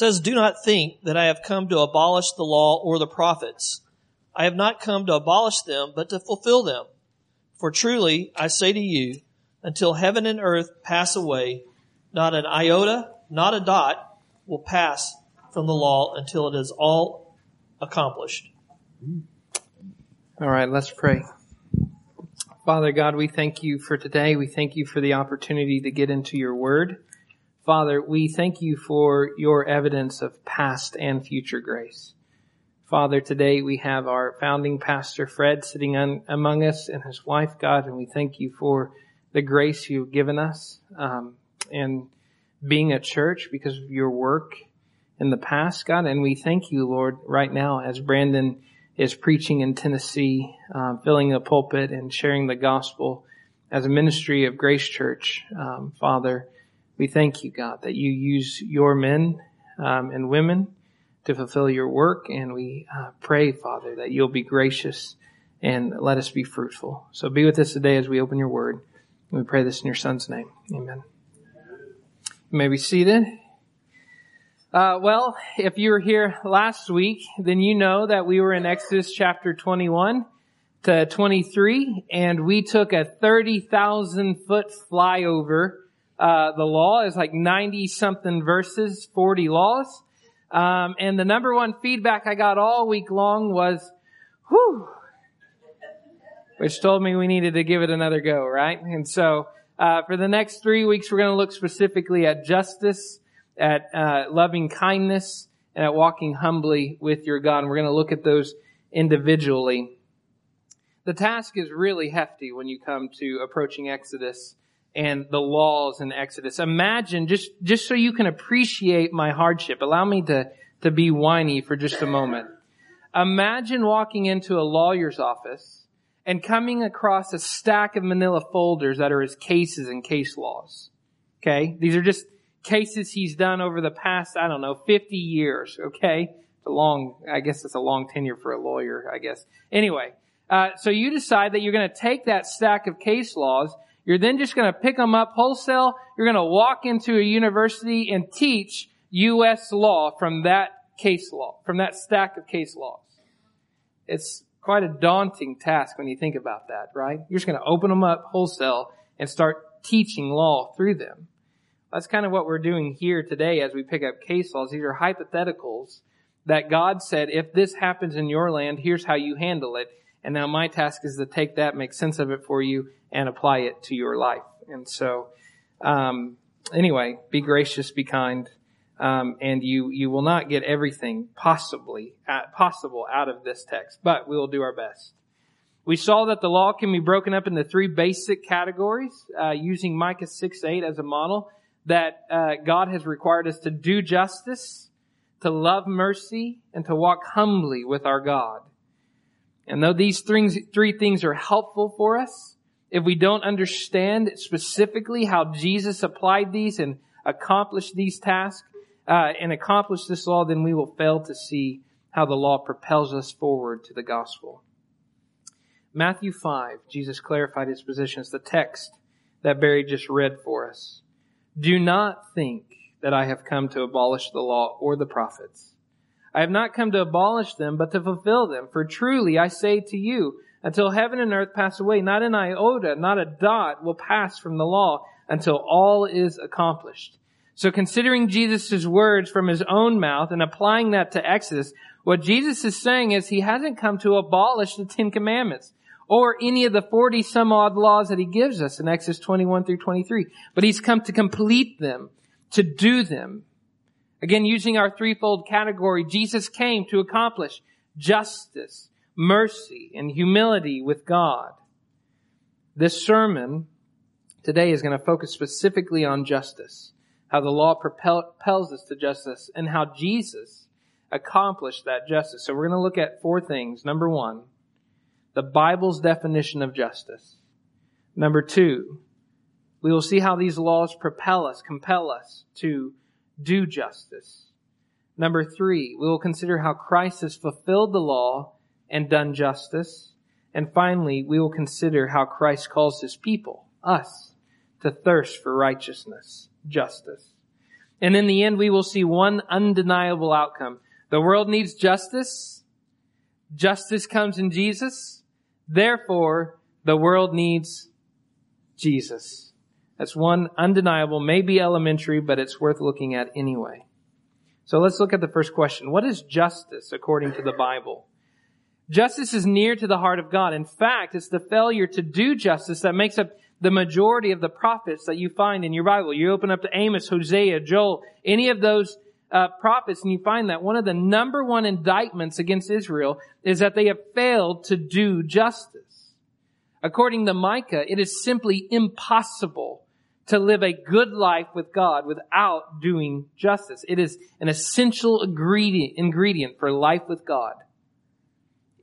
says, Do not think that I have come to abolish the law or the prophets. I have not come to abolish them, but to fulfill them. For truly, I say to you, until heaven and earth pass away, not an iota, not a dot will pass from the law until it is all accomplished. All right, let's pray. Father God, we thank you for today. We thank you for the opportunity to get into your word. Father, we thank you for your evidence of past and future grace. Father, today we have our founding pastor, Fred, sitting on, among us and his wife, God, and we thank you for the grace you've given us um, and being a church because of your work in the past, God. And we thank you, Lord, right now as Brandon is preaching in Tennessee, uh, filling the pulpit and sharing the gospel as a ministry of Grace Church, um, Father. We thank you, God, that you use your men um, and women to fulfill your work. And we uh, pray, Father, that you'll be gracious and let us be fruitful. So be with us today as we open your word. We pray this in your son's name. Amen. You may be seated. Uh, well, if you were here last week, then you know that we were in Exodus chapter 21 to 23, and we took a 30,000 foot flyover uh, the law is like 90 something verses, 40 laws. Um, and the number one feedback I got all week long was, whew, which told me we needed to give it another go, right? And so, uh, for the next three weeks, we're going to look specifically at justice, at uh, loving kindness, and at walking humbly with your God. And we're going to look at those individually. The task is really hefty when you come to approaching Exodus and the laws in Exodus. Imagine, just, just so you can appreciate my hardship, allow me to, to be whiny for just a moment. Imagine walking into a lawyer's office and coming across a stack of manila folders that are his cases and case laws. Okay? These are just cases he's done over the past, I don't know, 50 years. Okay? It's a long, I guess it's a long tenure for a lawyer, I guess. Anyway, uh, so you decide that you're going to take that stack of case laws you're then just going to pick them up wholesale. You're going to walk into a university and teach U.S. law from that case law, from that stack of case laws. It's quite a daunting task when you think about that, right? You're just going to open them up wholesale and start teaching law through them. That's kind of what we're doing here today as we pick up case laws. These are hypotheticals that God said, if this happens in your land, here's how you handle it. And now my task is to take that, make sense of it for you, and apply it to your life. And so, um, anyway, be gracious, be kind, um, and you you will not get everything possibly uh, possible out of this text, but we will do our best. We saw that the law can be broken up into three basic categories, uh, using Micah 6 8 as a model. That uh, God has required us to do justice, to love mercy, and to walk humbly with our God. And though these three, things are helpful for us, if we don't understand specifically how Jesus applied these and accomplished these tasks uh, and accomplished this law, then we will fail to see how the law propels us forward to the gospel. Matthew 5, Jesus clarified his position. It's the text that Barry just read for us. Do not think that I have come to abolish the law or the prophets. I have not come to abolish them, but to fulfill them. For truly I say to you, until heaven and earth pass away, not an iota, not a dot will pass from the law until all is accomplished. So considering Jesus' words from his own mouth and applying that to Exodus, what Jesus is saying is he hasn't come to abolish the Ten Commandments or any of the 40 some odd laws that he gives us in Exodus 21 through 23, but he's come to complete them, to do them. Again, using our threefold category, Jesus came to accomplish justice, mercy and humility with God. This sermon today is going to focus specifically on justice, how the law propels us to justice, and how Jesus accomplished that justice. So we're going to look at four things. Number one, the Bible's definition of justice. Number two, we will see how these laws propel us, compel us to do justice. Number three, we will consider how Christ has fulfilled the law and done justice. And finally, we will consider how Christ calls his people, us, to thirst for righteousness, justice. And in the end, we will see one undeniable outcome. The world needs justice. Justice comes in Jesus. Therefore, the world needs Jesus. That's one undeniable, maybe elementary, but it's worth looking at anyway. So let's look at the first question. What is justice according to the Bible? Justice is near to the heart of God. In fact, it's the failure to do justice that makes up the majority of the prophets that you find in your Bible. You open up to Amos, Hosea, Joel, any of those uh, prophets, and you find that one of the number one indictments against Israel is that they have failed to do justice. According to Micah, it is simply impossible to live a good life with God without doing justice. It is an essential ingredient, ingredient for life with God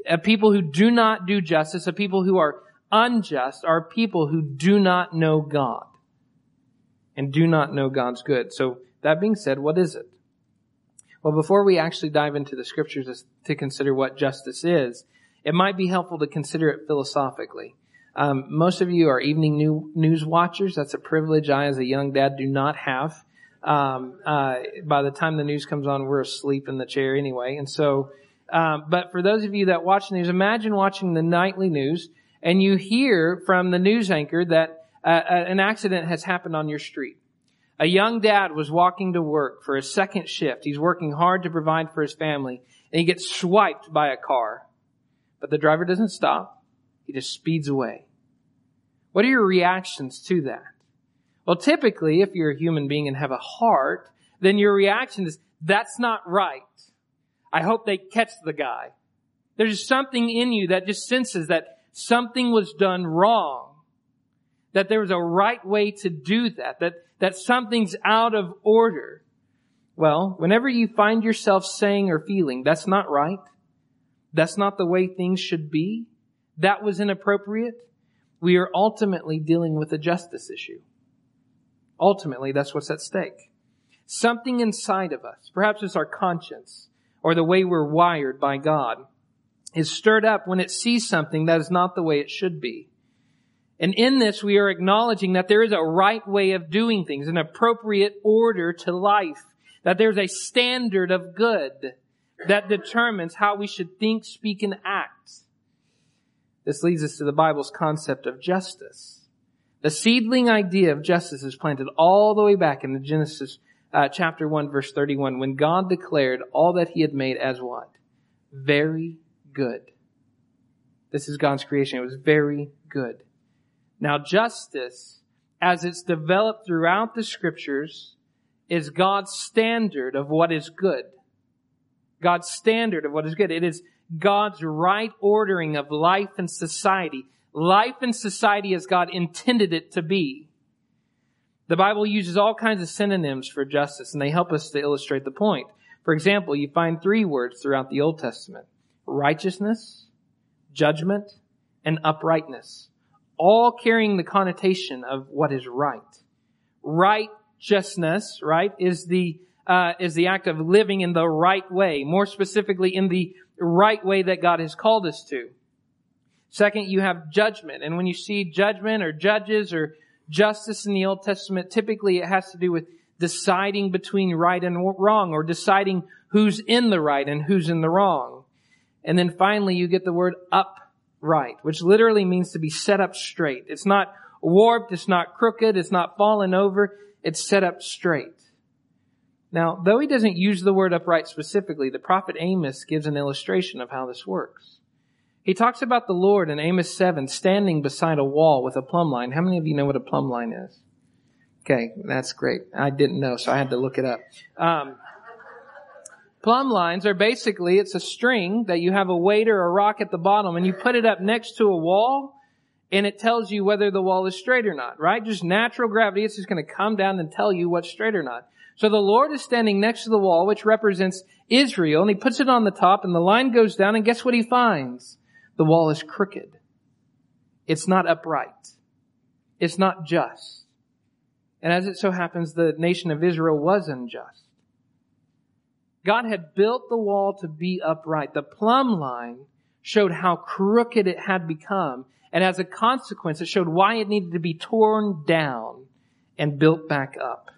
a people who do not do justice, a people who are unjust, are people who do not know God and do not know God's good. So that being said, what is it? Well, before we actually dive into the scriptures to consider what justice is, it might be helpful to consider it philosophically. Um, most of you are evening new, news watchers. That's a privilege I, as a young dad, do not have. Um, uh, by the time the news comes on, we're asleep in the chair anyway, and so um, but for those of you that watch news, imagine watching the nightly news and you hear from the news anchor that uh, uh, an accident has happened on your street. A young dad was walking to work for a second shift. He's working hard to provide for his family and he gets swiped by a car. But the driver doesn't stop. He just speeds away. What are your reactions to that? Well, typically, if you're a human being and have a heart, then your reaction is, that's not right. I hope they catch the guy. There's something in you that just senses that something was done wrong. That there was a right way to do that. That, that something's out of order. Well, whenever you find yourself saying or feeling, that's not right. That's not the way things should be. That was inappropriate. We are ultimately dealing with a justice issue. Ultimately, that's what's at stake. Something inside of us, perhaps it's our conscience, or the way we're wired by God is stirred up when it sees something that is not the way it should be. And in this, we are acknowledging that there is a right way of doing things, an appropriate order to life, that there's a standard of good that determines how we should think, speak, and act. This leads us to the Bible's concept of justice. The seedling idea of justice is planted all the way back in the Genesis uh, chapter 1 verse 31 when God declared all that he had made as what? Very good. This is God's creation. It was very good. Now justice, as it's developed throughout the scriptures, is God's standard of what is good. God's standard of what is good. It is God's right ordering of life and society. Life and society as God intended it to be. The Bible uses all kinds of synonyms for justice, and they help us to illustrate the point. For example, you find three words throughout the Old Testament righteousness, judgment, and uprightness, all carrying the connotation of what is right. Righteousness, right, is the uh, is the act of living in the right way, more specifically in the right way that God has called us to. Second, you have judgment, and when you see judgment or judges or justice in the Old Testament, typically it has to do with deciding between right and wrong or deciding who's in the right and who's in the wrong. And then finally you get the word upright, which literally means to be set up straight. It's not warped, it's not crooked, it's not fallen over, it's set up straight. Now, though he doesn't use the word upright specifically, the prophet Amos gives an illustration of how this works. He talks about the Lord in Amos 7 standing beside a wall with a plumb line. How many of you know what a plumb line is? Okay, that's great. I didn't know, so I had to look it up. Um, plumb lines are basically, it's a string that you have a weight or a rock at the bottom and you put it up next to a wall and it tells you whether the wall is straight or not, right? Just natural gravity, it's just going to come down and tell you what's straight or not. So the Lord is standing next to the wall, which represents Israel, and he puts it on the top and the line goes down and guess what he finds? The wall is crooked. It's not upright. It's not just. And as it so happens, the nation of Israel was unjust. God had built the wall to be upright. The plumb line showed how crooked it had become. And as a consequence, it showed why it needed to be torn down and built back up.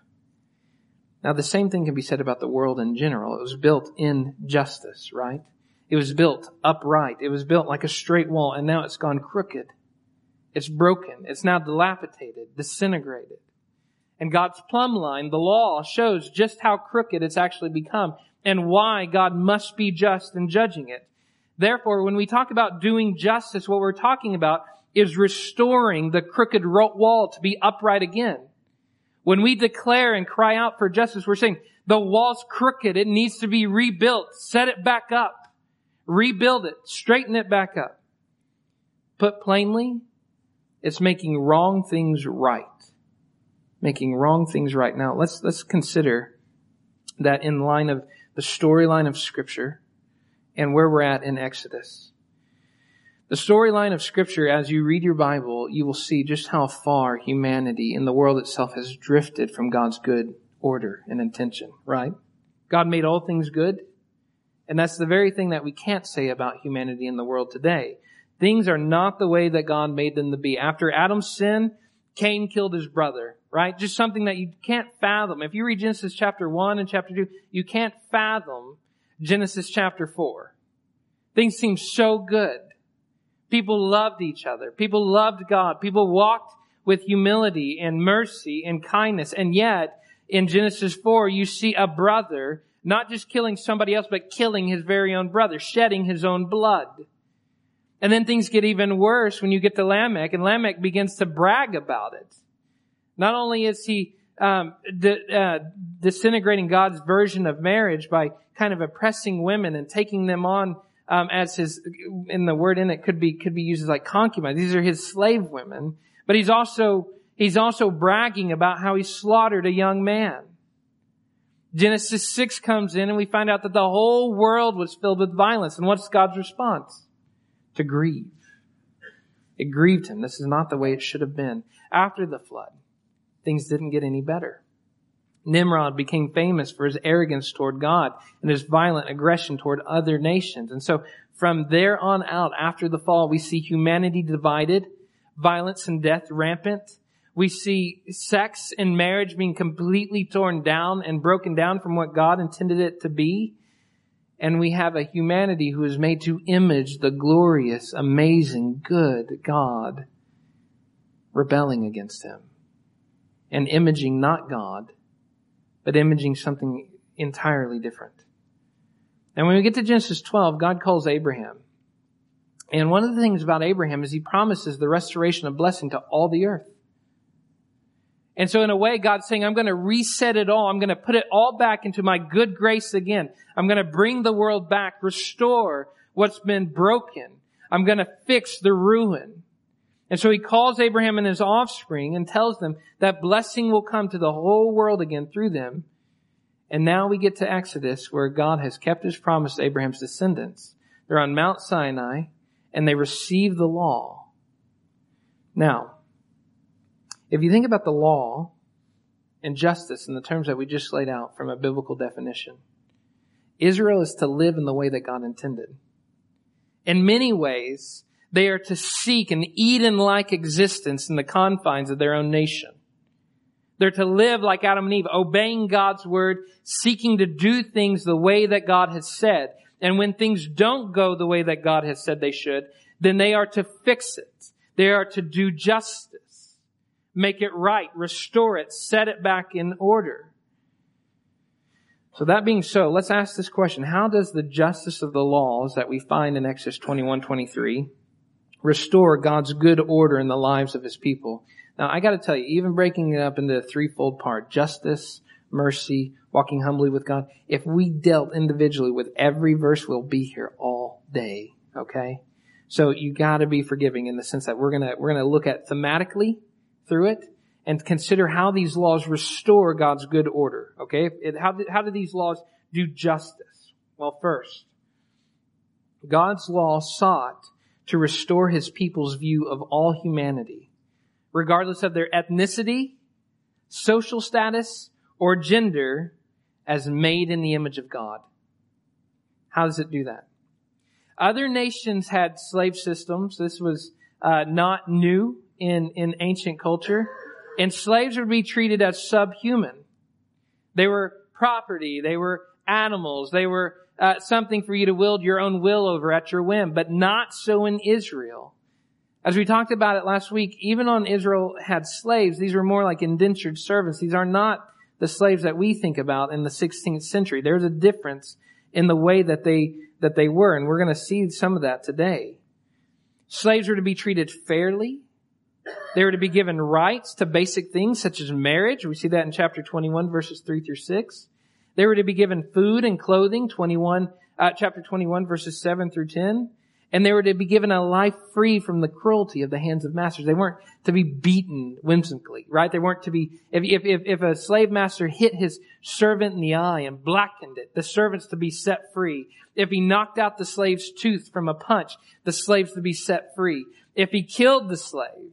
Now, the same thing can be said about the world in general. It was built in justice, right? It was built upright. It was built like a straight wall, and now it's gone crooked. It's broken. It's now dilapidated, disintegrated. And God's plumb line, the law, shows just how crooked it's actually become and why God must be just in judging it. Therefore, when we talk about doing justice, what we're talking about is restoring the crooked wall to be upright again. When we declare and cry out for justice, we're saying the wall's crooked. It needs to be rebuilt. Set it back up. Rebuild it. Straighten it back up. Put plainly, it's making wrong things right. Making wrong things right. Now, let's, let's consider that in line of the storyline of scripture and where we're at in Exodus. The storyline of scripture, as you read your Bible, you will see just how far humanity in the world itself has drifted from God's good order and intention, right? God made all things good. And that's the very thing that we can't say about humanity in the world today. Things are not the way that God made them to be. After Adam's sin, Cain killed his brother, right? Just something that you can't fathom. If you read Genesis chapter 1 and chapter 2, you can't fathom Genesis chapter 4. Things seem so good. People loved each other. People loved God. People walked with humility and mercy and kindness. And yet, in Genesis 4, you see a brother not just killing somebody else, but killing his very own brother, shedding his own blood. And then things get even worse when you get to Lamech, and Lamech begins to brag about it. Not only is he um, uh, disintegrating God's version of marriage by kind of oppressing women and taking them on um, as his, in the word in it could be could be used as like concubine. These are his slave women, but he's also he's also bragging about how he slaughtered a young man. Genesis 6 comes in and we find out that the whole world was filled with violence. And what's God's response? To grieve. It grieved him. This is not the way it should have been. After the flood, things didn't get any better. Nimrod became famous for his arrogance toward God and his violent aggression toward other nations. And so from there on out, after the fall, we see humanity divided, violence and death rampant. We see sex and marriage being completely torn down and broken down from what God intended it to be. And we have a humanity who is made to image the glorious, amazing, good God rebelling against him and imaging not God, but imaging something entirely different. And when we get to Genesis 12, God calls Abraham. And one of the things about Abraham is he promises the restoration of blessing to all the earth. And so in a way, God's saying, I'm going to reset it all. I'm going to put it all back into my good grace again. I'm going to bring the world back, restore what's been broken. I'm going to fix the ruin. And so he calls Abraham and his offspring and tells them that blessing will come to the whole world again through them. And now we get to Exodus where God has kept his promise to Abraham's descendants. They're on Mount Sinai and they receive the law. Now, if you think about the law and justice in the terms that we just laid out from a biblical definition, Israel is to live in the way that God intended. In many ways, they are to seek an Eden-like existence in the confines of their own nation. They're to live like Adam and Eve, obeying God's word, seeking to do things the way that God has said. And when things don't go the way that God has said they should, then they are to fix it. They are to do justice, make it right, restore it, set it back in order. So that being so, let's ask this question. How does the justice of the laws that we find in Exodus 21, 23 restore God's good order in the lives of his people. Now, I got to tell you, even breaking it up into a threefold part, justice, mercy, walking humbly with God, if we dealt individually with every verse, we'll be here all day. Okay? So you got to be forgiving in the sense that we're to we're to look at thematically through it and consider how these laws restore God's good order. Okay? It, how, how do these laws do justice? Well, first, God's law sought to restore his people's view of all humanity, regardless of their ethnicity, social status, or gender, as made in the image of God. How does it do that? Other nations had slave systems. This was uh, not new in, in ancient culture. And slaves would be treated as subhuman. They were property. They were animals. They were uh, something for you to wield your own will over at your whim, but not so in Israel. As we talked about it last week, even on Israel had slaves, these were more like indentured servants. These are not the slaves that we think about in the 16th century. There's a difference in the way that they, that they were, and we're going to see some of that today. Slaves were to be treated fairly. They were to be given rights to basic things such as marriage. We see that in chapter 21 verses 3 through 6. They were to be given food and clothing, 21, uh, chapter 21 verses 7 through 10. And they were to be given a life free from the cruelty of the hands of masters. They weren't to be beaten whimsically, right? They weren't to be, if, if, if, if a slave master hit his servant in the eye and blackened it, the servant's to be set free. If he knocked out the slave's tooth from a punch, the slave's to be set free. If he killed the slave,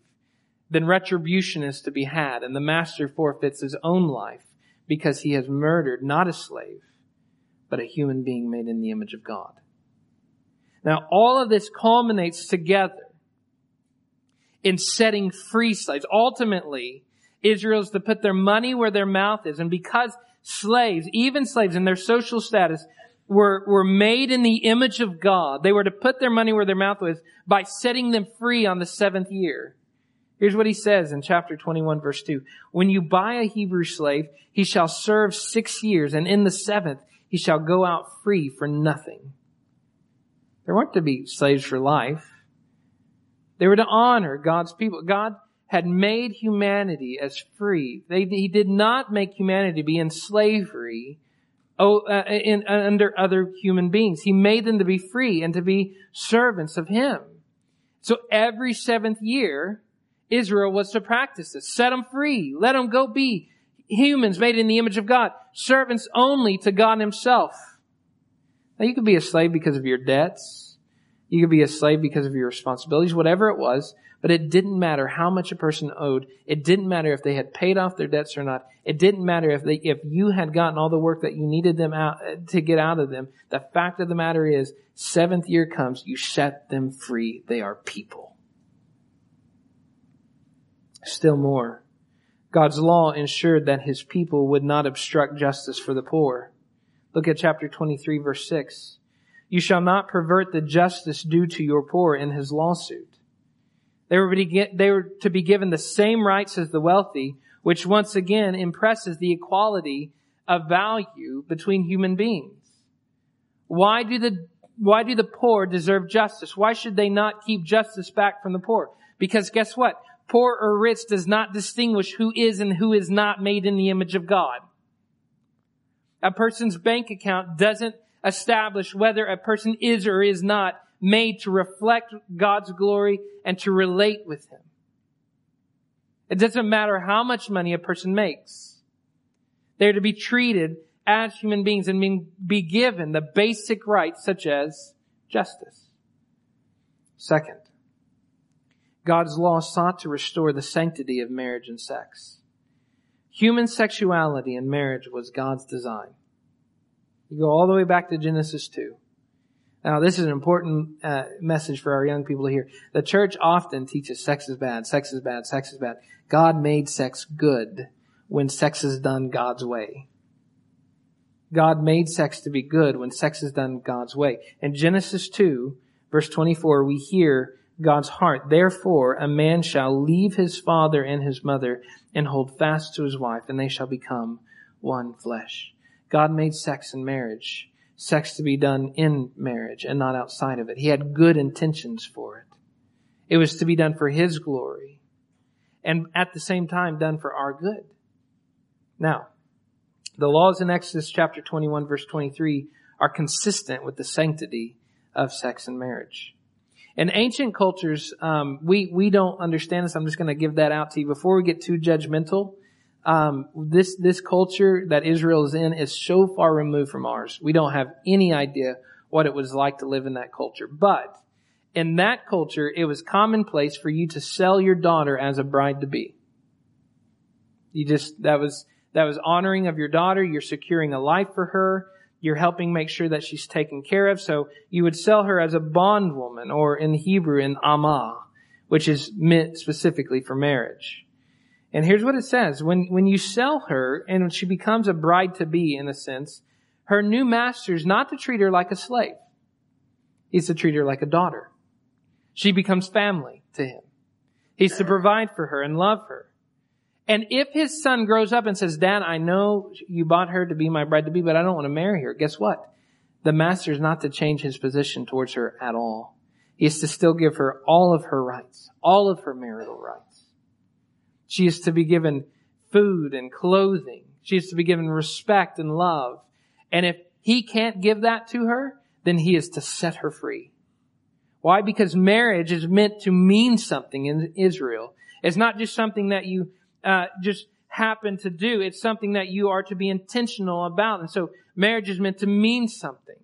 then retribution is to be had and the master forfeits his own life because he has murdered not a slave, but a human being made in the image of God. Now, all of this culminates together in setting free slaves. Ultimately, Israel is to put their money where their mouth is. And because slaves, even slaves in their social status, were, were made in the image of God, they were to put their money where their mouth was by setting them free on the seventh year. Here's what he says in chapter 21 verse 2. When you buy a Hebrew slave, he shall serve six years, and in the seventh he shall go out free for nothing. There weren't to be slaves for life. They were to honor God's people. God had made humanity as free. They, he did not make humanity be in slavery oh, uh, in, uh, under other human beings. He made them to be free and to be servants of Him. So every seventh year, Israel was to practice this. Set them free. Let them go be humans made in the image of God. Servants only to God Himself. Now you could be a slave because of your debts. You could be a slave because of your responsibilities, whatever it was. But it didn't matter how much a person owed. It didn't matter if they had paid off their debts or not. It didn't matter if they, if you had gotten all the work that you needed them out uh, to get out of them. The fact of the matter is, seventh year comes, you set them free. They are people. Still more. God's law ensured that his people would not obstruct justice for the poor. Look at chapter 23 verse 6. You shall not pervert the justice due to your poor in his lawsuit. They were, they were to be given the same rights as the wealthy, which once again impresses the equality of value between human beings. Why do the, why do the poor deserve justice? Why should they not keep justice back from the poor? Because guess what? Poor or rich does not distinguish who is and who is not made in the image of God. A person's bank account doesn't establish whether a person is or is not made to reflect God's glory and to relate with Him. It doesn't matter how much money a person makes. They're to be treated as human beings and be given the basic rights such as justice. Second, God's law sought to restore the sanctity of marriage and sex. Human sexuality and marriage was God's design. You go all the way back to Genesis 2. Now, this is an important uh, message for our young people to hear. The church often teaches sex is bad, sex is bad, sex is bad. God made sex good when sex is done God's way. God made sex to be good when sex is done God's way. In Genesis 2, verse 24, we hear God's heart. Therefore, a man shall leave his father and his mother and hold fast to his wife, and they shall become one flesh. God made sex and marriage, sex to be done in marriage and not outside of it. He had good intentions for it. It was to be done for His glory and at the same time done for our good. Now, the laws in Exodus chapter 21 verse 23 are consistent with the sanctity of sex and marriage. In ancient cultures, um, we we don't understand this. I'm just going to give that out to you before we get too judgmental. Um, this this culture that Israel is in is so far removed from ours. We don't have any idea what it was like to live in that culture. But in that culture, it was commonplace for you to sell your daughter as a bride to be. You just that was that was honoring of your daughter. You're securing a life for her. You're helping make sure that she's taken care of. So you would sell her as a bondwoman or in Hebrew, an amah, which is meant specifically for marriage. And here's what it says. When, when you sell her and she becomes a bride to be, in a sense, her new master is not to treat her like a slave. He's to treat her like a daughter. She becomes family to him. He's to provide for her and love her. And if his son grows up and says, Dad, I know you bought her to be my bride to be, but I don't want to marry her. Guess what? The master is not to change his position towards her at all. He is to still give her all of her rights, all of her marital rights. She is to be given food and clothing. She is to be given respect and love. And if he can't give that to her, then he is to set her free. Why? Because marriage is meant to mean something in Israel. It's not just something that you uh, just happen to do. It's something that you are to be intentional about. And so marriage is meant to mean something.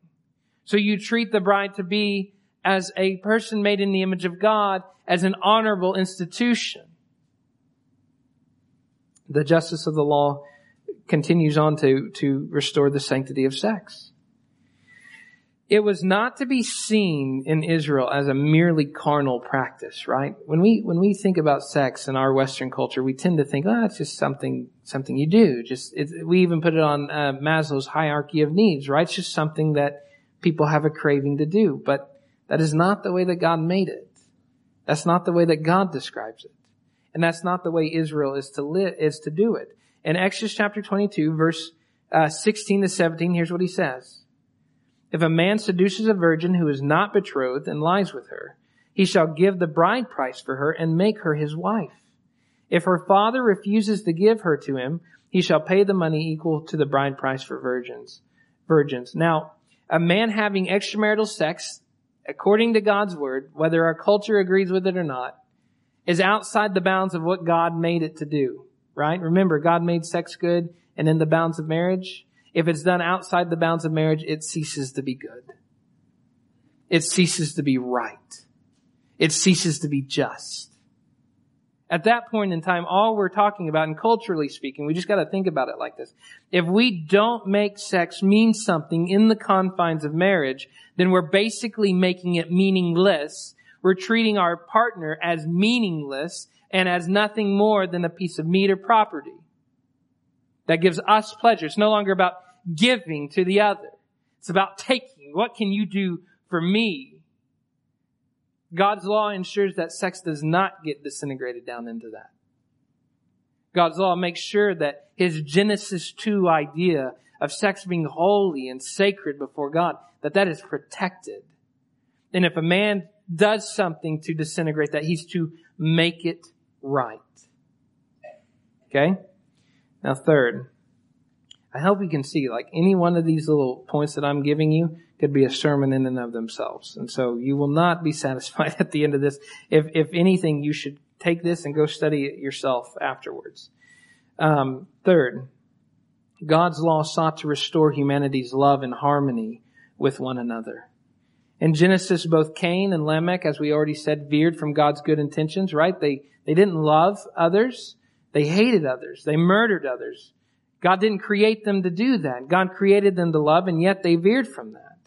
So you treat the bride to be as a person made in the image of God as an honorable institution. The justice of the law continues on to, to restore the sanctity of sex it was not to be seen in Israel as a merely carnal practice, right? When we, when we think about sex in our Western culture, we tend to think, oh, it's just something, something you do. Just, it, we even put it on uh, Maslow's hierarchy of needs, right? It's just something that people have a craving to do. But that is not the way that God made it. That's not the way that God describes it. And that's not the way Israel is to live, is to do it. In Exodus chapter 22, verse uh, 16 to 17, here's what he says. If a man seduces a virgin who is not betrothed and lies with her, he shall give the bride price for her and make her his wife. If her father refuses to give her to him, he shall pay the money equal to the bride price for virgins. Virgins. Now, a man having extramarital sex, according to God's word, whether our culture agrees with it or not, is outside the bounds of what God made it to do. Right? Remember, God made sex good and in the bounds of marriage. If it's done outside the bounds of marriage, it ceases to be good. It ceases to be right. It ceases to be just. At that point in time, all we're talking about, and culturally speaking, we just gotta think about it like this. If we don't make sex mean something in the confines of marriage, then we're basically making it meaningless. We're treating our partner as meaningless and as nothing more than a piece of meat or property that gives us pleasure. It's no longer about giving to the other. It's about taking. What can you do for me? God's law ensures that sex does not get disintegrated down into that. God's law makes sure that his Genesis 2 idea of sex being holy and sacred before God, that that is protected. And if a man does something to disintegrate that, he's to make it right. Okay? Now, third, I hope you can see like any one of these little points that I'm giving you could be a sermon in and of themselves. And so you will not be satisfied at the end of this. If, if anything, you should take this and go study it yourself afterwards. Um, third, God's law sought to restore humanity's love and harmony with one another. In Genesis, both Cain and Lamech, as we already said, veered from God's good intentions, right? They, they didn't love others. They hated others. They murdered others. God didn't create them to do that. God created them to love, and yet they veered from that.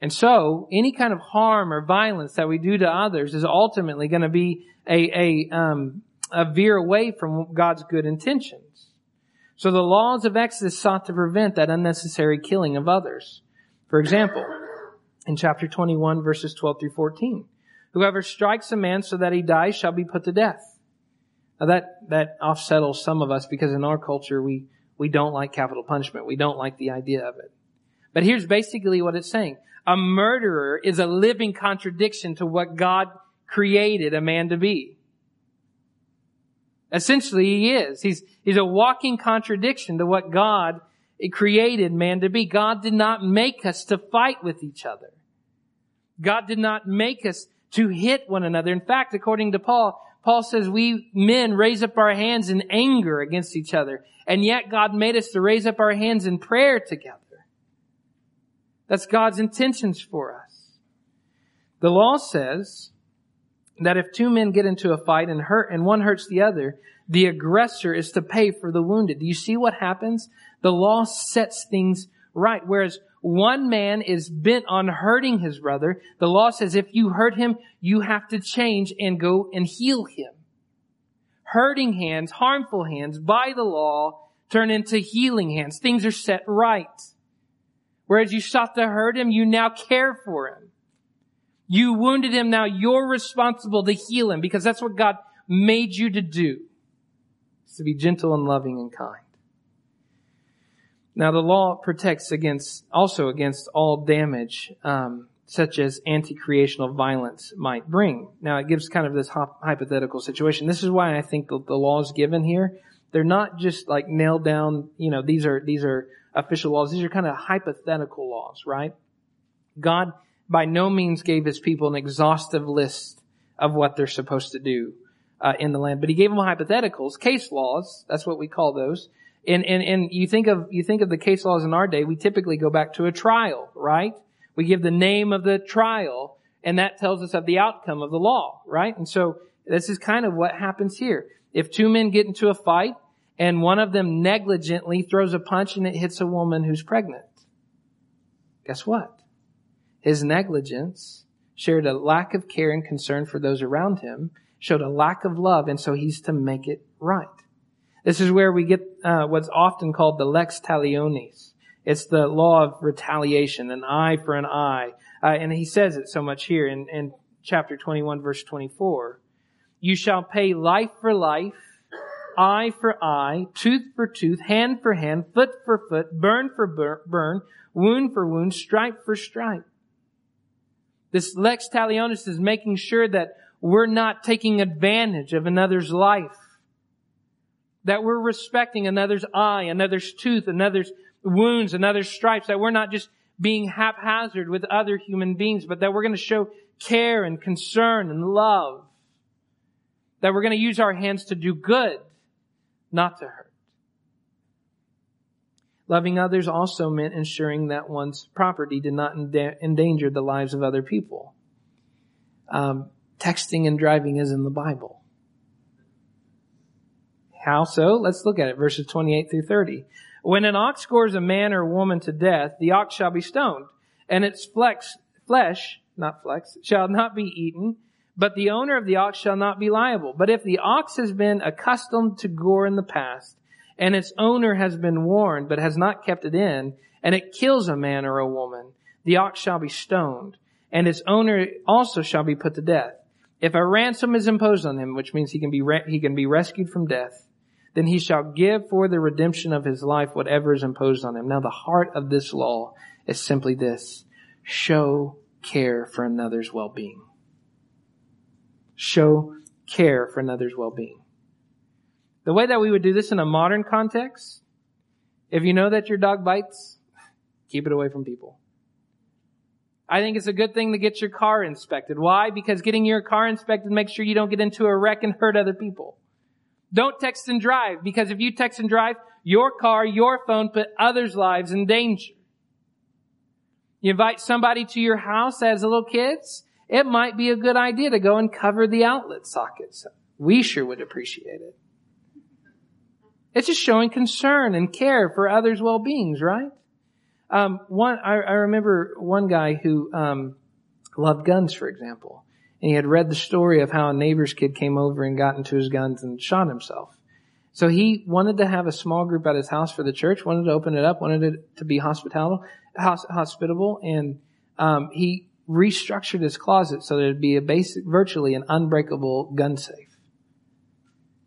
And so, any kind of harm or violence that we do to others is ultimately going to be a, a, um, a veer away from God's good intentions. So the laws of Exodus sought to prevent that unnecessary killing of others. For example, in chapter 21 verses 12 through 14, whoever strikes a man so that he dies shall be put to death. Now that, that offsettles some of us because in our culture we, we don't like capital punishment. We don't like the idea of it. But here's basically what it's saying. A murderer is a living contradiction to what God created a man to be. Essentially, he is. He's, he's a walking contradiction to what God created man to be. God did not make us to fight with each other. God did not make us to hit one another. In fact, according to Paul, Paul says we men raise up our hands in anger against each other. And yet God made us to raise up our hands in prayer together. That's God's intentions for us. The law says that if two men get into a fight and hurt and one hurts the other, the aggressor is to pay for the wounded. Do you see what happens? The law sets things right. Whereas one man is bent on hurting his brother, the law says if you hurt him, you have to change and go and heal him. hurting hands, harmful hands by the law turn into healing hands. Things are set right. Whereas you sought to hurt him, you now care for him. You wounded him, now you're responsible to heal him because that's what God made you to do. Is to be gentle and loving and kind. Now the law protects against, also against all damage, um, such as anti-creational violence might bring. Now it gives kind of this hypothetical situation. This is why I think the, the laws given here, they're not just like nailed down, you know, these are, these are official laws. These are kind of hypothetical laws, right? God by no means gave his people an exhaustive list of what they're supposed to do uh, in the land, but he gave them hypotheticals, case laws. That's what we call those. And, and, and you think of, you think of the case laws in our day, we typically go back to a trial, right? We give the name of the trial, and that tells us of the outcome of the law, right? And so this is kind of what happens here. If two men get into a fight, and one of them negligently throws a punch and it hits a woman who's pregnant. Guess what? His negligence shared a lack of care and concern for those around him, showed a lack of love, and so he's to make it right. This is where we get uh, what's often called the lex talionis. It's the law of retaliation, an eye for an eye. Uh, and he says it so much here in, in chapter 21, verse 24. You shall pay life for life, eye for eye, tooth for tooth, hand for hand, foot for foot, burn for burn, wound for wound, stripe for stripe. This lex talionis is making sure that we're not taking advantage of another's life. That we're respecting another's eye, another's tooth, another's wounds, another's stripes. That we're not just being haphazard with other human beings, but that we're going to show care and concern and love. That we're going to use our hands to do good, not to hurt. Loving others also meant ensuring that one's property did not endanger the lives of other people. Um, texting and driving is in the Bible. How so? Let's look at it. Verses 28 through 30. When an ox scores a man or woman to death, the ox shall be stoned, and its flex, flesh, not flex, shall not be eaten, but the owner of the ox shall not be liable. But if the ox has been accustomed to gore in the past, and its owner has been warned, but has not kept it in, and it kills a man or a woman, the ox shall be stoned, and its owner also shall be put to death. If a ransom is imposed on him, which means he can be re- he can be rescued from death, then he shall give for the redemption of his life whatever is imposed on him. Now the heart of this law is simply this: show care for another's well-being. Show care for another's well-being. The way that we would do this in a modern context, if you know that your dog bites, keep it away from people. I think it's a good thing to get your car inspected. Why? Because getting your car inspected makes sure you don't get into a wreck and hurt other people. Don't text and drive because if you text and drive, your car, your phone put others' lives in danger. You invite somebody to your house as little kids, it might be a good idea to go and cover the outlet sockets. We sure would appreciate it. It's just showing concern and care for others' well-beings, right? Um, one, I, I, remember one guy who um, loved guns, for example, and he had read the story of how a neighbor's kid came over and got into his guns and shot himself. So he wanted to have a small group at his house for the church, wanted to open it up, wanted it to be hospitable, hospitable, and um, he restructured his closet so that it'd be a basic, virtually an unbreakable gun safe.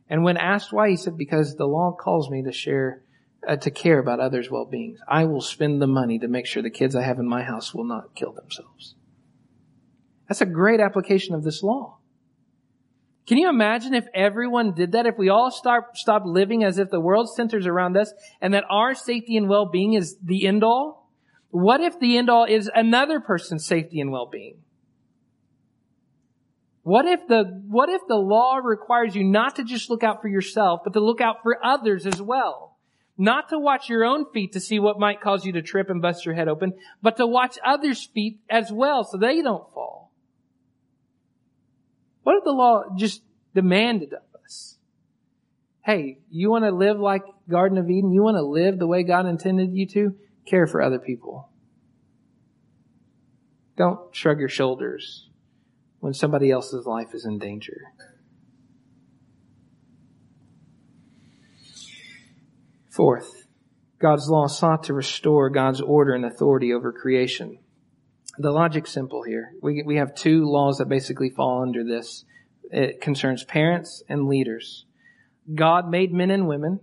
And when asked why, he said, because the law calls me to share, uh, to care about others' well-being. I will spend the money to make sure the kids I have in my house will not kill themselves. That's a great application of this law. Can you imagine if everyone did that? If we all start, stop living as if the world centers around us and that our safety and well-being is the end all? What if the end all is another person's safety and well-being? What if the, what if the law requires you not to just look out for yourself, but to look out for others as well? Not to watch your own feet to see what might cause you to trip and bust your head open, but to watch others' feet as well so they don't fall. What if the law just demanded of us? Hey, you want to live like Garden of Eden? You want to live the way God intended you to? Care for other people. Don't shrug your shoulders when somebody else's life is in danger. Fourth, God's law sought to restore God's order and authority over creation. The logic's simple here. We, we have two laws that basically fall under this. It concerns parents and leaders. God made men and women.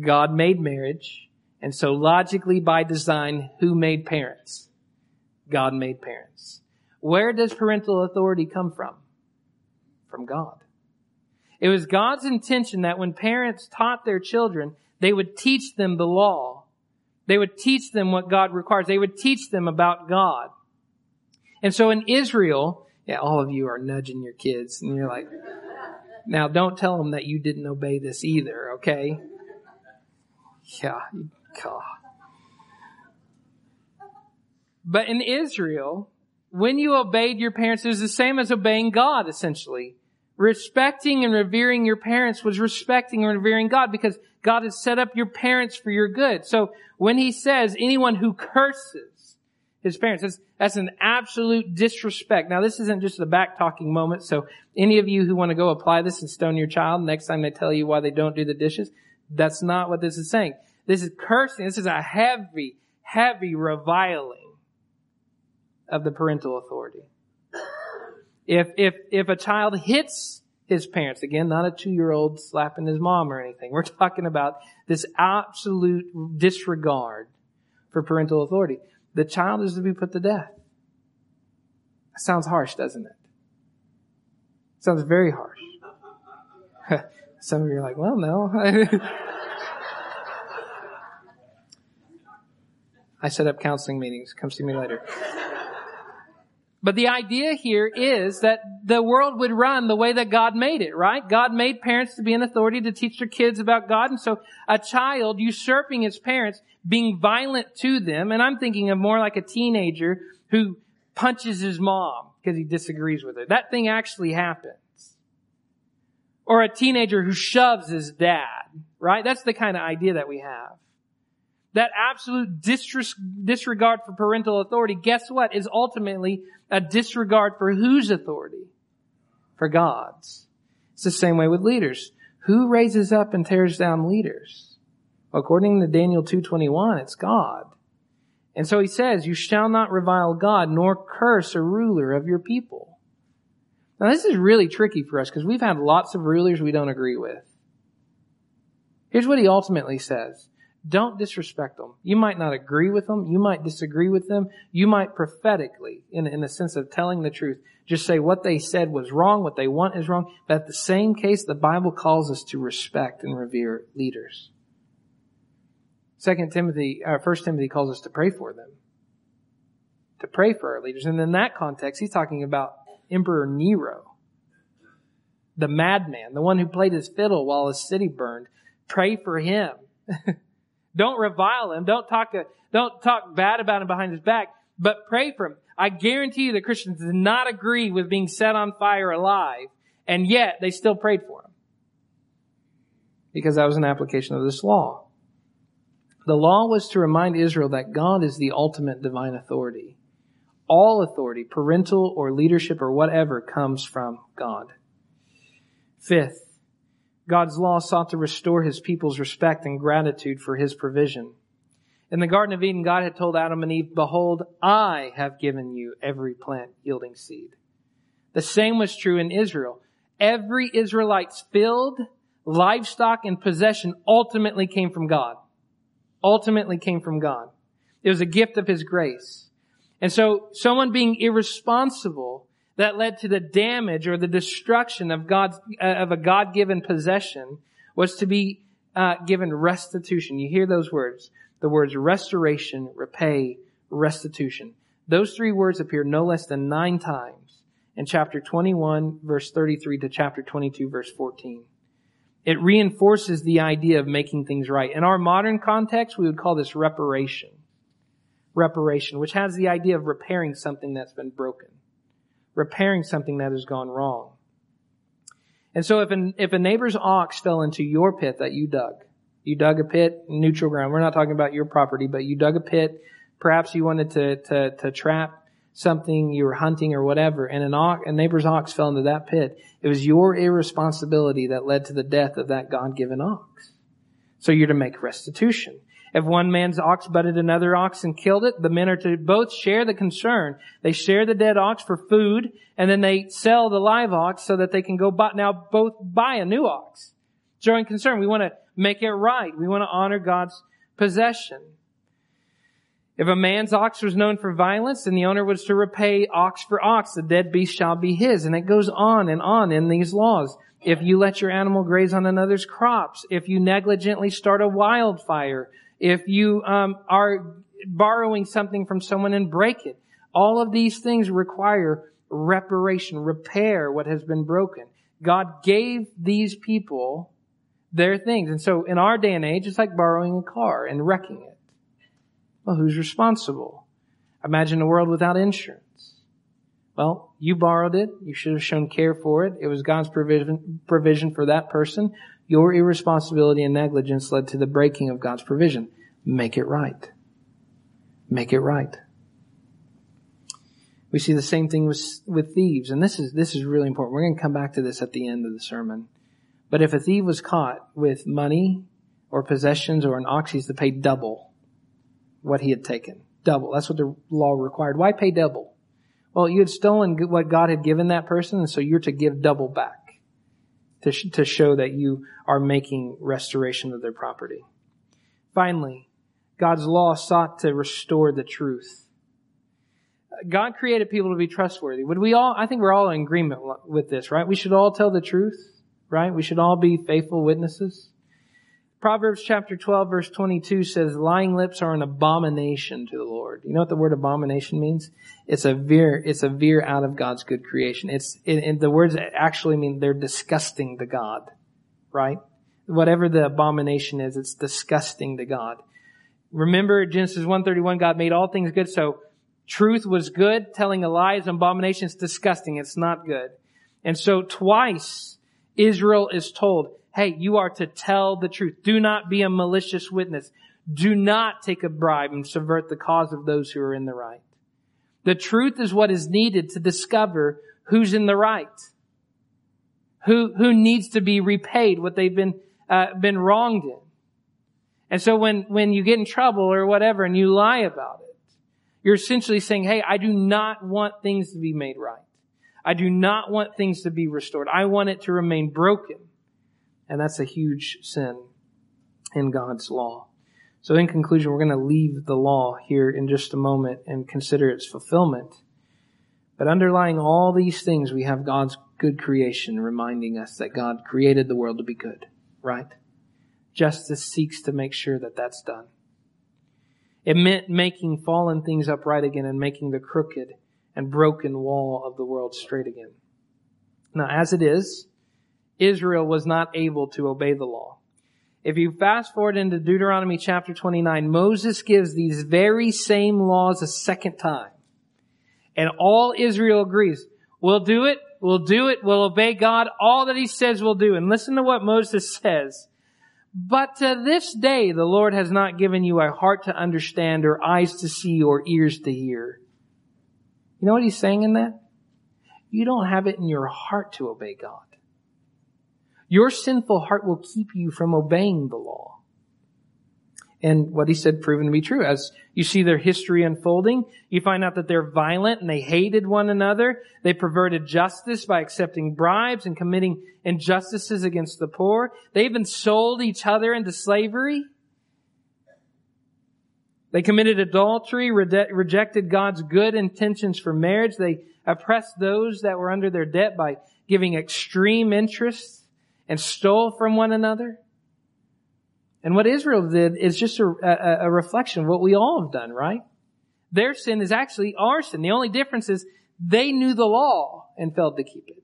God made marriage. And so logically by design, who made parents? God made parents. Where does parental authority come from? From God. It was God's intention that when parents taught their children, they would teach them the law. They would teach them what God requires. They would teach them about God. And so in Israel, yeah, all of you are nudging your kids and you're like, now don't tell them that you didn't obey this either, okay? Yeah, God. But in Israel, when you obeyed your parents, it was the same as obeying God, essentially. Respecting and revering your parents was respecting and revering God because God has set up your parents for your good. So when he says anyone who curses his parents, that's, that's an absolute disrespect. Now this isn't just a back talking moment. So any of you who want to go apply this and stone your child next time they tell you why they don't do the dishes, that's not what this is saying. This is cursing. This is a heavy, heavy reviling of the parental authority. If, if, if a child hits his parents, again, not a two-year-old slapping his mom or anything. We're talking about this absolute disregard for parental authority. The child is to be put to death. That sounds harsh, doesn't it? Sounds very harsh. Some of you are like, well, no. I set up counseling meetings. Come see me later. But the idea here is that the world would run the way that God made it, right? God made parents to be an authority to teach their kids about God. And so a child usurping his parents, being violent to them, and I'm thinking of more like a teenager who punches his mom because he disagrees with her. That thing actually happens. Or a teenager who shoves his dad, right? That's the kind of idea that we have that absolute disregard for parental authority, guess what? Is ultimately a disregard for whose authority? For God's. It's the same way with leaders. Who raises up and tears down leaders? According to Daniel 2.21, it's God. And so he says, you shall not revile God nor curse a ruler of your people. Now this is really tricky for us because we've had lots of rulers we don't agree with. Here's what he ultimately says. Don't disrespect them. You might not agree with them. You might disagree with them. You might prophetically, in, in the sense of telling the truth, just say what they said was wrong, what they want is wrong. But at the same case, the Bible calls us to respect and revere leaders. Second Timothy, uh, First Timothy calls us to pray for them. To pray for our leaders. And in that context, he's talking about Emperor Nero. The madman, the one who played his fiddle while his city burned. Pray for him. Don't revile him. Don't talk, uh, don't talk bad about him behind his back, but pray for him. I guarantee you that Christians did not agree with being set on fire alive, and yet they still prayed for him. Because that was an application of this law. The law was to remind Israel that God is the ultimate divine authority. All authority, parental or leadership or whatever, comes from God. Fifth, God's law sought to restore his people's respect and gratitude for his provision. In the Garden of Eden, God had told Adam and Eve, Behold, I have given you every plant yielding seed. The same was true in Israel. Every Israelite's field, livestock, and possession ultimately came from God. Ultimately came from God. It was a gift of His grace. And so, someone being irresponsible that led to the damage or the destruction of God's, uh, of a God-given possession was to be uh, given restitution. You hear those words. The words restoration, repay, restitution. Those three words appear no less than nine times in chapter 21 verse 33 to chapter 22 verse 14. It reinforces the idea of making things right. In our modern context, we would call this reparation. Reparation, which has the idea of repairing something that's been broken repairing something that has gone wrong. And so if a, if a neighbor's ox fell into your pit that you dug, you dug a pit, neutral ground. We're not talking about your property, but you dug a pit. Perhaps you wanted to, to, to trap something, you were hunting or whatever, and an ox, a neighbor's ox fell into that pit. It was your irresponsibility that led to the death of that God-given ox. So you're to make restitution. If one man's ox butted another ox and killed it, the men are to both share the concern. They share the dead ox for food, and then they sell the live ox so that they can go buy, now both buy a new ox. Showing concern. We want to make it right. We want to honor God's possession. If a man's ox was known for violence, then the owner was to repay ox for ox. The dead beast shall be his. And it goes on and on in these laws. If you let your animal graze on another's crops, if you negligently start a wildfire, if you um, are borrowing something from someone and break it, all of these things require reparation, repair what has been broken. God gave these people their things. And so in our day and age, it's like borrowing a car and wrecking it. Well, who's responsible? Imagine a world without insurance. Well, you borrowed it. You should have shown care for it. It was God's provision, provision for that person. Your irresponsibility and negligence led to the breaking of God's provision. Make it right. Make it right. We see the same thing with, with thieves, and this is, this is really important. We're going to come back to this at the end of the sermon. But if a thief was caught with money or possessions or an ox, he's to pay double what he had taken. Double. That's what the law required. Why pay double? Well, you had stolen what God had given that person, and so you're to give double back to, sh- to show that you are making restoration of their property. Finally, God's law sought to restore the truth. God created people to be trustworthy. Would we all, I think we're all in agreement with this, right? We should all tell the truth, right? We should all be faithful witnesses. Proverbs chapter 12 verse 22 says, lying lips are an abomination to the Lord. You know what the word abomination means? It's a veer, it's a veer out of God's good creation. It's, it, it, the words actually mean they're disgusting to God, right? Whatever the abomination is, it's disgusting to God. Remember Genesis 131, God made all things good, so truth was good, telling a lie is an abomination, it's disgusting, it's not good. And so twice, Israel is told, hey, you are to tell the truth. Do not be a malicious witness. Do not take a bribe and subvert the cause of those who are in the right. The truth is what is needed to discover who's in the right. Who, who needs to be repaid what they've been, uh, been wronged in. And so when, when you get in trouble or whatever and you lie about it, you're essentially saying, hey, I do not want things to be made right. I do not want things to be restored. I want it to remain broken. And that's a huge sin in God's law. So in conclusion, we're going to leave the law here in just a moment and consider its fulfillment. But underlying all these things, we have God's good creation reminding us that God created the world to be good, right? Justice seeks to make sure that that's done. It meant making fallen things upright again and making the crooked and broken wall of the world straight again. Now, as it is, Israel was not able to obey the law. If you fast forward into Deuteronomy chapter 29, Moses gives these very same laws a second time. And all Israel agrees, we'll do it, we'll do it, we'll obey God, all that he says we'll do. And listen to what Moses says. But to this day, the Lord has not given you a heart to understand or eyes to see or ears to hear. You know what he's saying in that? You don't have it in your heart to obey God. Your sinful heart will keep you from obeying the law. And what he said proven to be true. As you see their history unfolding, you find out that they're violent and they hated one another. They perverted justice by accepting bribes and committing injustices against the poor. They even sold each other into slavery. They committed adultery, re- rejected God's good intentions for marriage. They oppressed those that were under their debt by giving extreme interest and stole from one another. And what Israel did is just a, a, a, reflection of what we all have done, right? Their sin is actually our sin. The only difference is they knew the law and failed to keep it.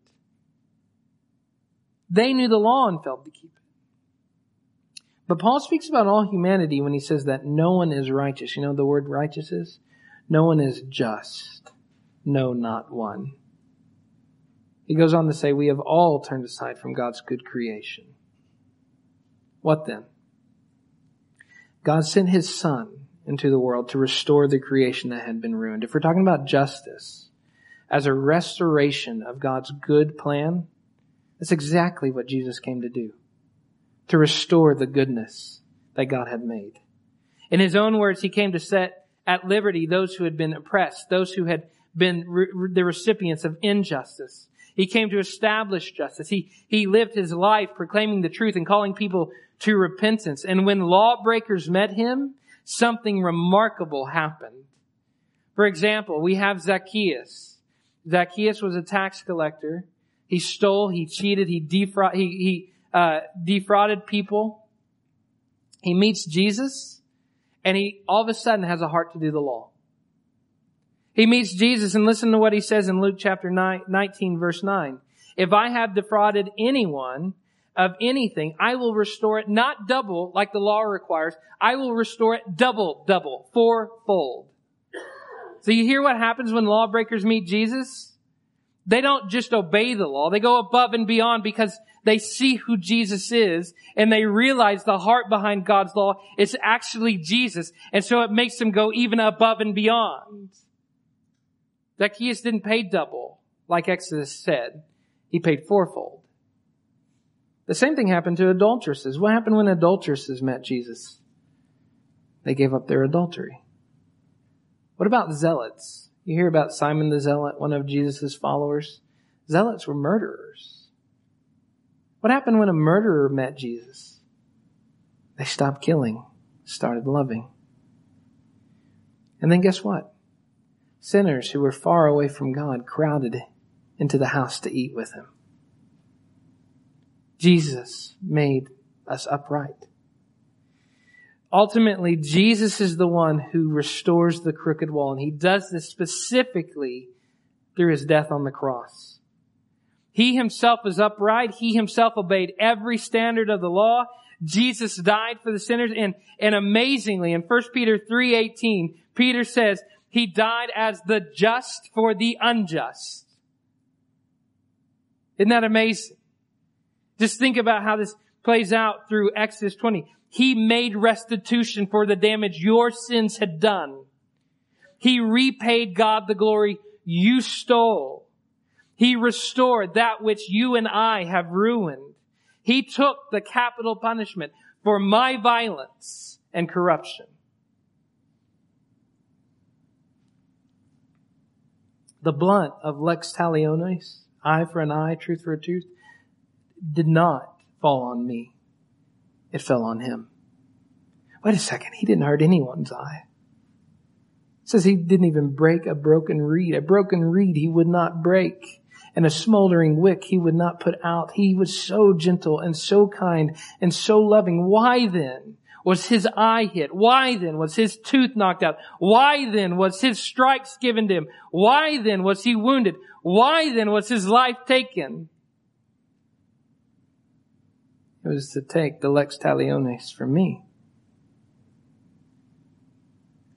They knew the law and failed to keep it. But Paul speaks about all humanity when he says that no one is righteous. You know the word righteous is? No one is just. No, not one. He goes on to say, We have all turned aside from God's good creation. What then? God sent his son into the world to restore the creation that had been ruined. If we're talking about justice as a restoration of God's good plan, that's exactly what Jesus came to do. To restore the goodness that God had made. In his own words, he came to set at liberty those who had been oppressed, those who had been re- the recipients of injustice. He came to establish justice. He, he lived his life proclaiming the truth and calling people to repentance. And when lawbreakers met him, something remarkable happened. For example, we have Zacchaeus. Zacchaeus was a tax collector. He stole, he cheated, he, defraud, he, he uh, defrauded people. He meets Jesus, and he all of a sudden has a heart to do the law. He meets Jesus and listen to what he says in Luke chapter 9, 19 verse 9. If I have defrauded anyone of anything, I will restore it not double like the law requires. I will restore it double, double, fourfold. So you hear what happens when lawbreakers meet Jesus? They don't just obey the law. They go above and beyond because they see who Jesus is and they realize the heart behind God's law is actually Jesus. And so it makes them go even above and beyond. Zacchaeus didn't pay double, like Exodus said. He paid fourfold. The same thing happened to adulteresses. What happened when adulteresses met Jesus? They gave up their adultery. What about zealots? You hear about Simon the Zealot, one of Jesus' followers. Zealots were murderers. What happened when a murderer met Jesus? They stopped killing, started loving. And then guess what? Sinners who were far away from God crowded into the house to eat with him. Jesus made us upright. Ultimately, Jesus is the one who restores the crooked wall, and he does this specifically through his death on the cross. He himself was upright. He himself obeyed every standard of the law. Jesus died for the sinners, and, and amazingly, in 1 Peter 3.18, Peter says, he died as the just for the unjust. Isn't that amazing? Just think about how this plays out through Exodus 20. He made restitution for the damage your sins had done. He repaid God the glory you stole. He restored that which you and I have ruined. He took the capital punishment for my violence and corruption. The blunt of lex talionis, eye for an eye, tooth for a tooth, did not fall on me. It fell on him. Wait a second. He didn't hurt anyone's eye. It says he didn't even break a broken reed. A broken reed he would not break. And a smoldering wick he would not put out. He was so gentle and so kind and so loving. Why then was his eye hit? Why then was his tooth knocked out? Why then was his stripes given to him? Why then was he wounded? Why then was his life taken? It was to take the lex talionis from me.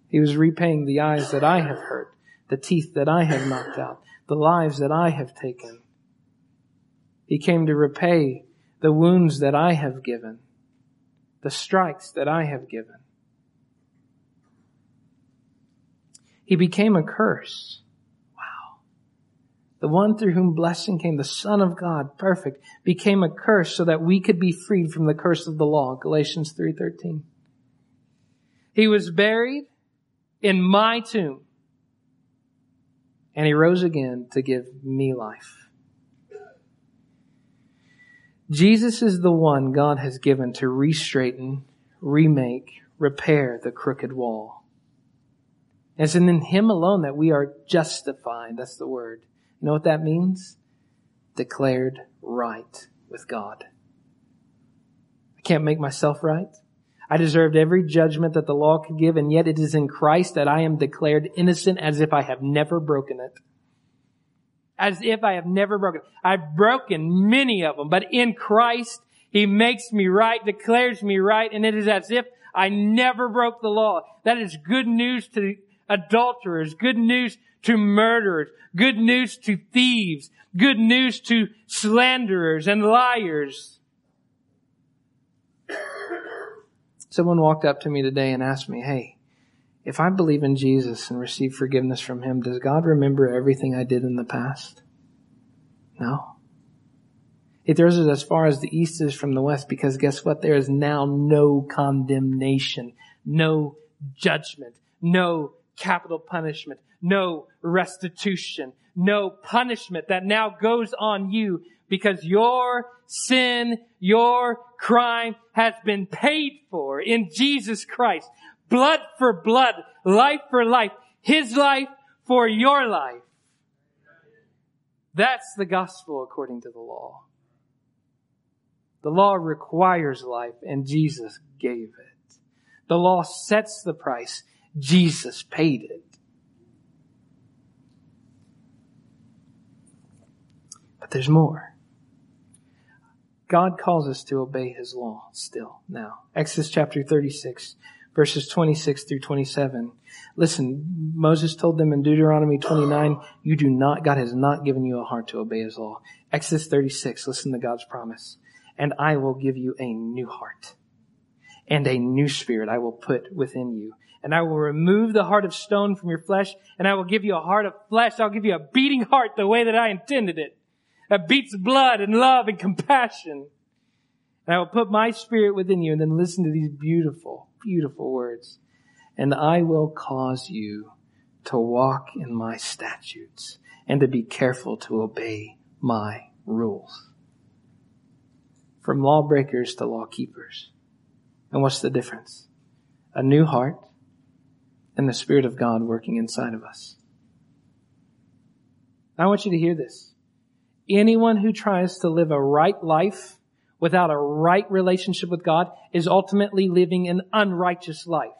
He was repaying the eyes that I have hurt, the teeth that I have knocked out, the lives that I have taken. He came to repay the wounds that I have given the strikes that I have given. He became a curse. Wow. The one through whom blessing came, the Son of God, perfect, became a curse so that we could be freed from the curse of the law. Galatians 3.13. He was buried in my tomb and he rose again to give me life. Jesus is the one God has given to restraighten, remake, repair the crooked wall. And it's in Him alone that we are justified. That's the word. You know what that means? Declared right with God. I can't make myself right. I deserved every judgment that the law could give, and yet it is in Christ that I am declared innocent as if I have never broken it as if I have never broken. I've broken many of them, but in Christ, He makes me right, declares me right, and it is as if I never broke the law. That is good news to adulterers, good news to murderers, good news to thieves, good news to slanderers and liars. Someone walked up to me today and asked me, hey, if I believe in Jesus and receive forgiveness from Him, does God remember everything I did in the past? No. He throws it as far as the east is from the west because guess what? There is now no condemnation, no judgment, no capital punishment, no restitution, no punishment that now goes on you because your sin, your crime has been paid for in Jesus Christ. Blood for blood, life for life, His life for your life. That's the gospel according to the law. The law requires life and Jesus gave it. The law sets the price. Jesus paid it. But there's more. God calls us to obey His law still now. Exodus chapter 36 verses 26 through 27. Listen, Moses told them in Deuteronomy 29, you do not, God has not given you a heart to obey His law. Exodus 36, listen to God's promise and I will give you a new heart and a new spirit I will put within you. And I will remove the heart of stone from your flesh and I will give you a heart of flesh. I'll give you a beating heart the way that I intended it. That beats blood and love and compassion. And I will put my spirit within you and then listen to these beautiful, beautiful words. And I will cause you to walk in my statutes and to be careful to obey my rules from lawbreakers to law keepers. And what's the difference? A new heart and the Spirit of God working inside of us. I want you to hear this. Anyone who tries to live a right life without a right relationship with God is ultimately living an unrighteous life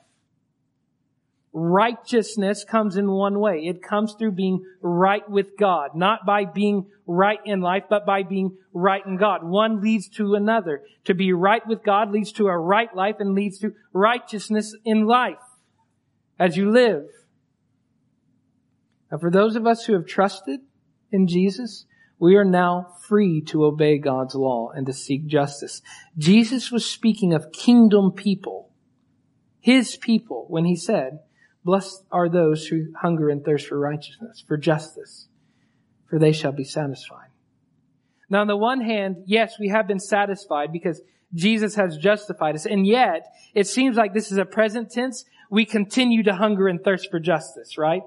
righteousness comes in one way. It comes through being right with God, not by being right in life, but by being right in God. One leads to another. To be right with God leads to a right life and leads to righteousness in life as you live. And for those of us who have trusted in Jesus, we are now free to obey God's law and to seek justice. Jesus was speaking of kingdom people, his people, when he said, Blessed are those who hunger and thirst for righteousness, for justice, for they shall be satisfied. Now, on the one hand, yes, we have been satisfied because Jesus has justified us. And yet, it seems like this is a present tense. We continue to hunger and thirst for justice, right?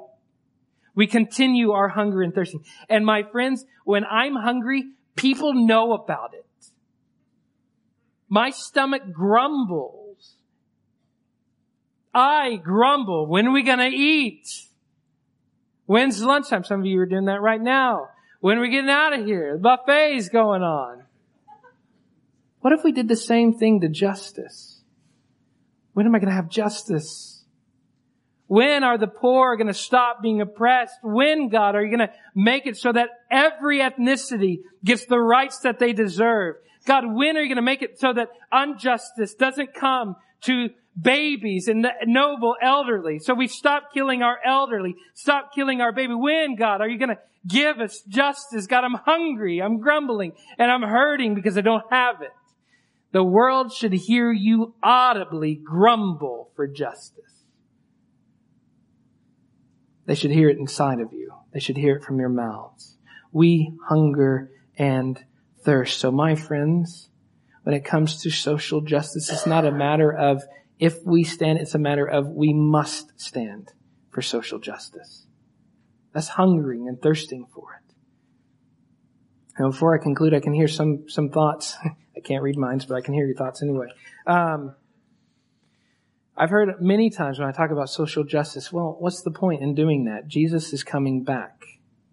We continue our hunger and thirsting. And my friends, when I'm hungry, people know about it. My stomach grumbles I grumble. When are we going to eat? When's lunchtime? Some of you are doing that right now. When are we getting out of here? The buffet's going on. What if we did the same thing to justice? When am I going to have justice? When are the poor going to stop being oppressed? When, God, are you going to make it so that every ethnicity gets the rights that they deserve? God, when are you going to make it so that injustice doesn't come to babies and the noble elderly. So we stop killing our elderly. Stop killing our baby. When, God, are you going to give us justice? God, I'm hungry. I'm grumbling and I'm hurting because I don't have it. The world should hear you audibly grumble for justice. They should hear it inside of you. They should hear it from your mouths. We hunger and thirst. So my friends, when it comes to social justice, it's not a matter of if we stand, it's a matter of we must stand for social justice. That's hungering and thirsting for it. And before I conclude, I can hear some, some thoughts. I can't read minds, but I can hear your thoughts anyway. Um, I've heard many times when I talk about social justice, well, what's the point in doing that? Jesus is coming back.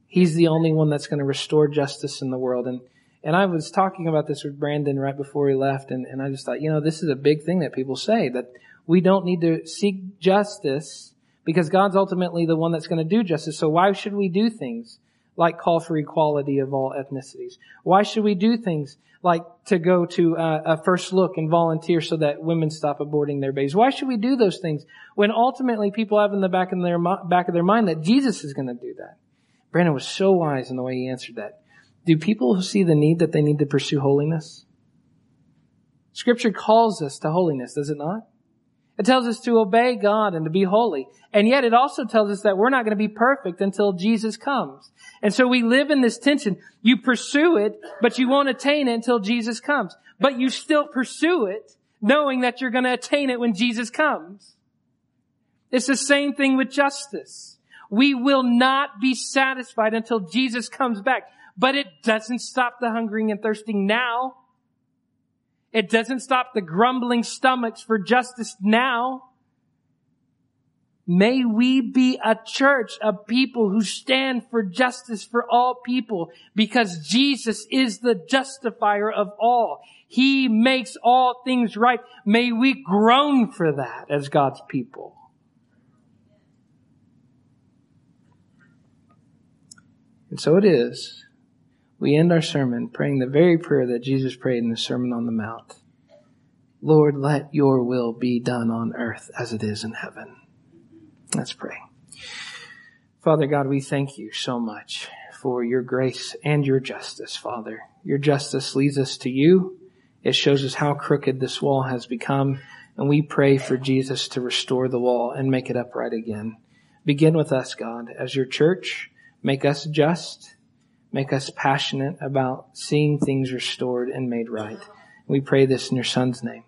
He's the only one that's going to restore justice in the world. And and I was talking about this with Brandon right before he left, and, and I just thought, you know, this is a big thing that people say that we don't need to seek justice because God's ultimately the one that's going to do justice. So why should we do things like call for equality of all ethnicities? Why should we do things like to go to a, a first look and volunteer so that women stop aborting their babies? Why should we do those things when ultimately people have in the back of their back of their mind that Jesus is going to do that? Brandon was so wise in the way he answered that. Do people see the need that they need to pursue holiness? Scripture calls us to holiness, does it not? It tells us to obey God and to be holy. And yet it also tells us that we're not going to be perfect until Jesus comes. And so we live in this tension. You pursue it, but you won't attain it until Jesus comes. But you still pursue it, knowing that you're going to attain it when Jesus comes. It's the same thing with justice. We will not be satisfied until Jesus comes back. But it doesn't stop the hungering and thirsting now. It doesn't stop the grumbling stomachs for justice now. May we be a church of people who stand for justice for all people because Jesus is the justifier of all. He makes all things right. May we groan for that as God's people. And so it is we end our sermon praying the very prayer that Jesus prayed in the Sermon on the Mount. Lord, let your will be done on earth as it is in heaven. Let's pray. Father God, we thank you so much for your grace and your justice, Father. Your justice leads us to you. It shows us how crooked this wall has become, and we pray for Jesus to restore the wall and make it upright again. Begin with us, God, as your church. Make us just Make us passionate about seeing things restored and made right. We pray this in your son's name.